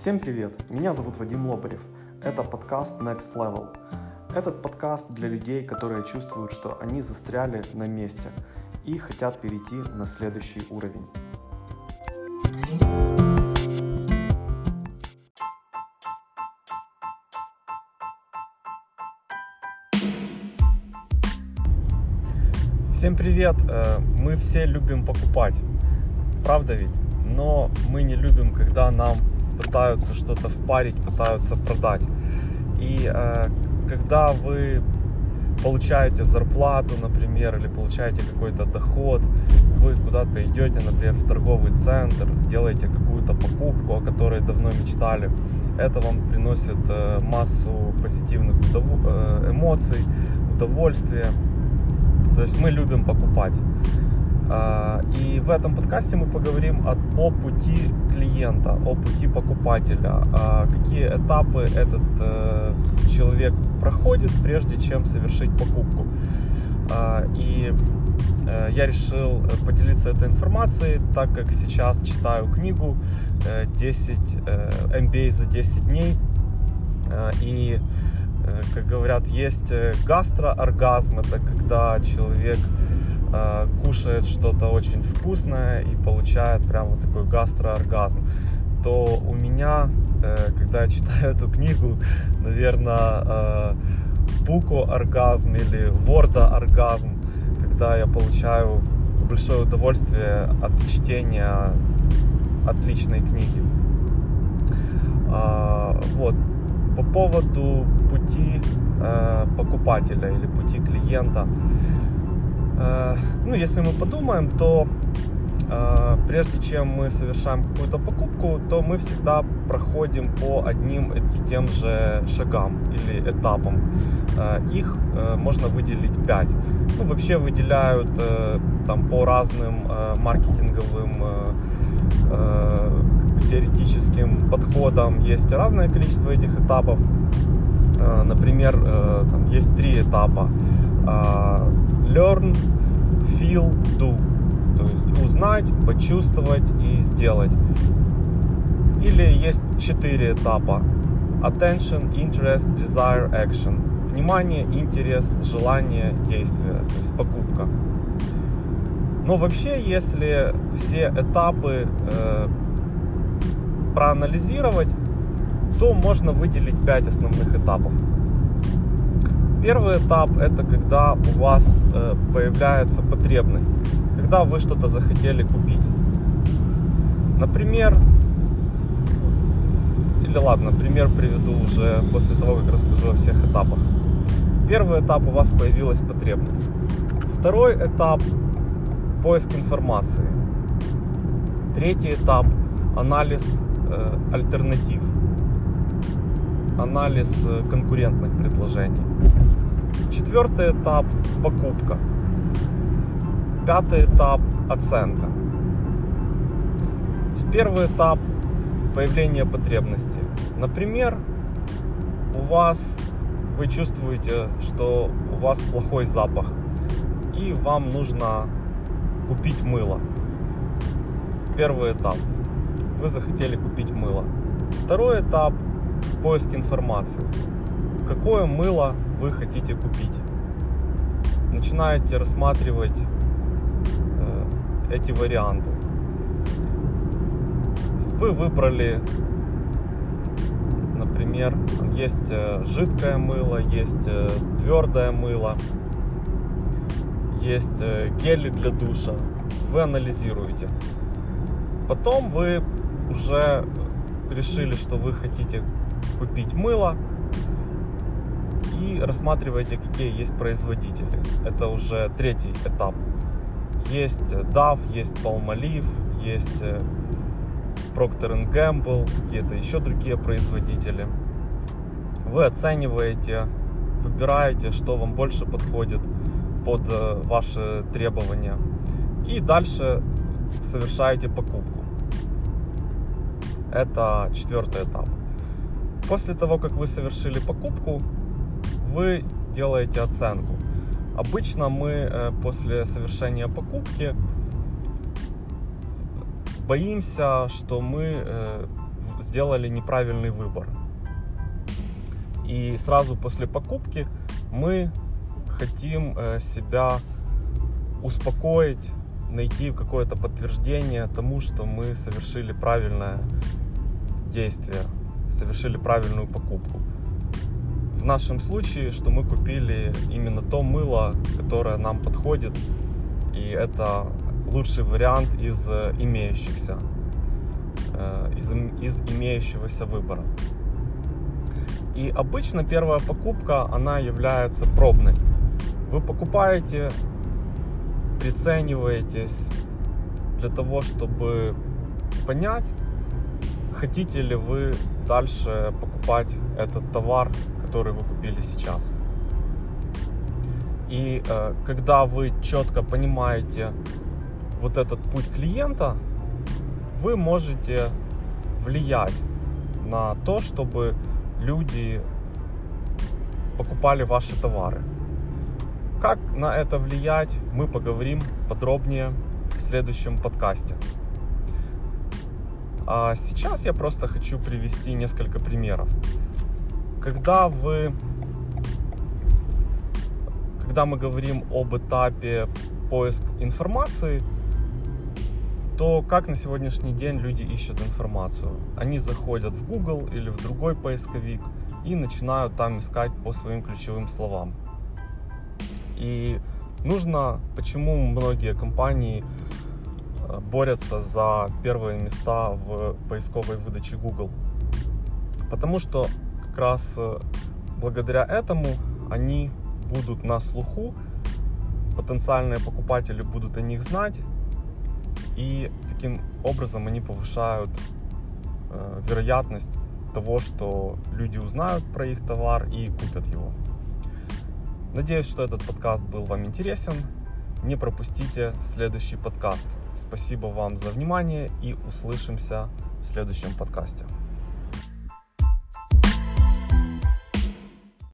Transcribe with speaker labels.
Speaker 1: Всем привет! Меня зовут Вадим Лобарев. Это подкаст Next Level. Этот подкаст для людей, которые чувствуют, что они застряли на месте и хотят перейти на следующий уровень. Всем привет! Э, мы все любим покупать, правда ведь? Но мы не любим, когда нам пытаются что-то впарить, пытаются продать. И э, когда вы получаете зарплату, например, или получаете какой-то доход, вы куда-то идете, например, в торговый центр, делаете какую-то покупку, о которой давно мечтали, это вам приносит э, массу позитивных э, эмоций, удовольствия. То есть мы любим покупать. А, и в этом подкасте мы поговорим о, пути клиента, о пути покупателя, а какие этапы этот э, человек проходит, прежде чем совершить покупку. А, и э, я решил поделиться этой информацией, так как сейчас читаю книгу 10 э, MBA за 10 дней. И, как говорят, есть гастрооргазм, это когда человек э, кушает что-то очень вкусное и получает прямо такой гастрооргазм, то у меня, э, когда я читаю эту книгу, наверное, э, буко-оргазм или ворда-оргазм, когда я получаю большое удовольствие от чтения отличной книги. А, вот. По поводу пути э, покупателя или пути клиента. Э, ну, если мы подумаем, то э, прежде чем мы совершаем какую-то покупку, то мы всегда проходим по одним и тем же шагам или этапам. Э, их можно выделить 5. Ну, вообще выделяют там по разным маркетинговым теоретическим подходам есть разное количество этих этапов. Например, там есть три этапа learn, feel, do. То есть узнать, почувствовать и сделать. Или есть четыре этапа. Attention, interest, desire, action. Внимание, интерес, желание, действие. То есть покупка. Но вообще, если все этапы э, проанализировать, то можно выделить пять основных этапов. Первый этап это когда у вас э, появляется потребность, когда вы что-то захотели купить. Например, или ладно, пример приведу уже после того, как расскажу о всех этапах. Первый этап у вас появилась потребность. Второй этап поиск информации. Третий этап анализ э, альтернатив, анализ э, конкурентных предложений. Четвертый этап – покупка. Пятый этап – оценка. Первый этап – появление потребности. Например, у вас, вы чувствуете, что у вас плохой запах, и вам нужно купить мыло. Первый этап. Вы захотели купить мыло. Второй этап – поиск информации. Какое мыло вы хотите купить. Начинаете рассматривать э, эти варианты. Вы выбрали, например, есть э, жидкое мыло, есть э, твердое мыло, есть э, гели для душа. Вы анализируете. Потом вы уже решили, что вы хотите купить мыло, и рассматриваете, какие есть производители. Это уже третий этап. Есть DAF, есть Palmolive, есть э, Procter Gamble, какие-то еще другие производители. Вы оцениваете, выбираете, что вам больше подходит под э, ваши требования. И дальше совершаете покупку. Это четвертый этап. После того, как вы совершили покупку, вы делаете оценку. Обычно мы э, после совершения покупки боимся, что мы э, сделали неправильный выбор. И сразу после покупки мы хотим э, себя успокоить, найти какое-то подтверждение тому, что мы совершили правильное действие, совершили правильную покупку. В нашем случае, что мы купили именно то мыло, которое нам подходит, и это лучший вариант из имеющихся, э, из, из имеющегося выбора. И обычно первая покупка, она является пробной. Вы покупаете, прицениваетесь для того, чтобы понять, хотите ли вы дальше покупать этот товар, который вы купили сейчас. И э, когда вы четко понимаете вот этот путь клиента, вы можете влиять на то, чтобы люди покупали ваши товары. Как на это влиять, мы поговорим подробнее в следующем подкасте. А сейчас я просто хочу привести несколько примеров. Когда вы, когда мы говорим об этапе поиск информации, то как на сегодняшний день люди ищут информацию? Они заходят в Google или в другой поисковик и начинают там искать по своим ключевым словам. И нужно, почему многие компании борются за первые места в поисковой выдаче Google? Потому что как раз э, благодаря этому они будут на слуху, потенциальные покупатели будут о них знать, и таким образом они повышают э, вероятность того, что люди узнают про их товар и купят его. Надеюсь, что этот подкаст был вам интересен. Не пропустите следующий подкаст. Спасибо вам за внимание и услышимся в следующем подкасте.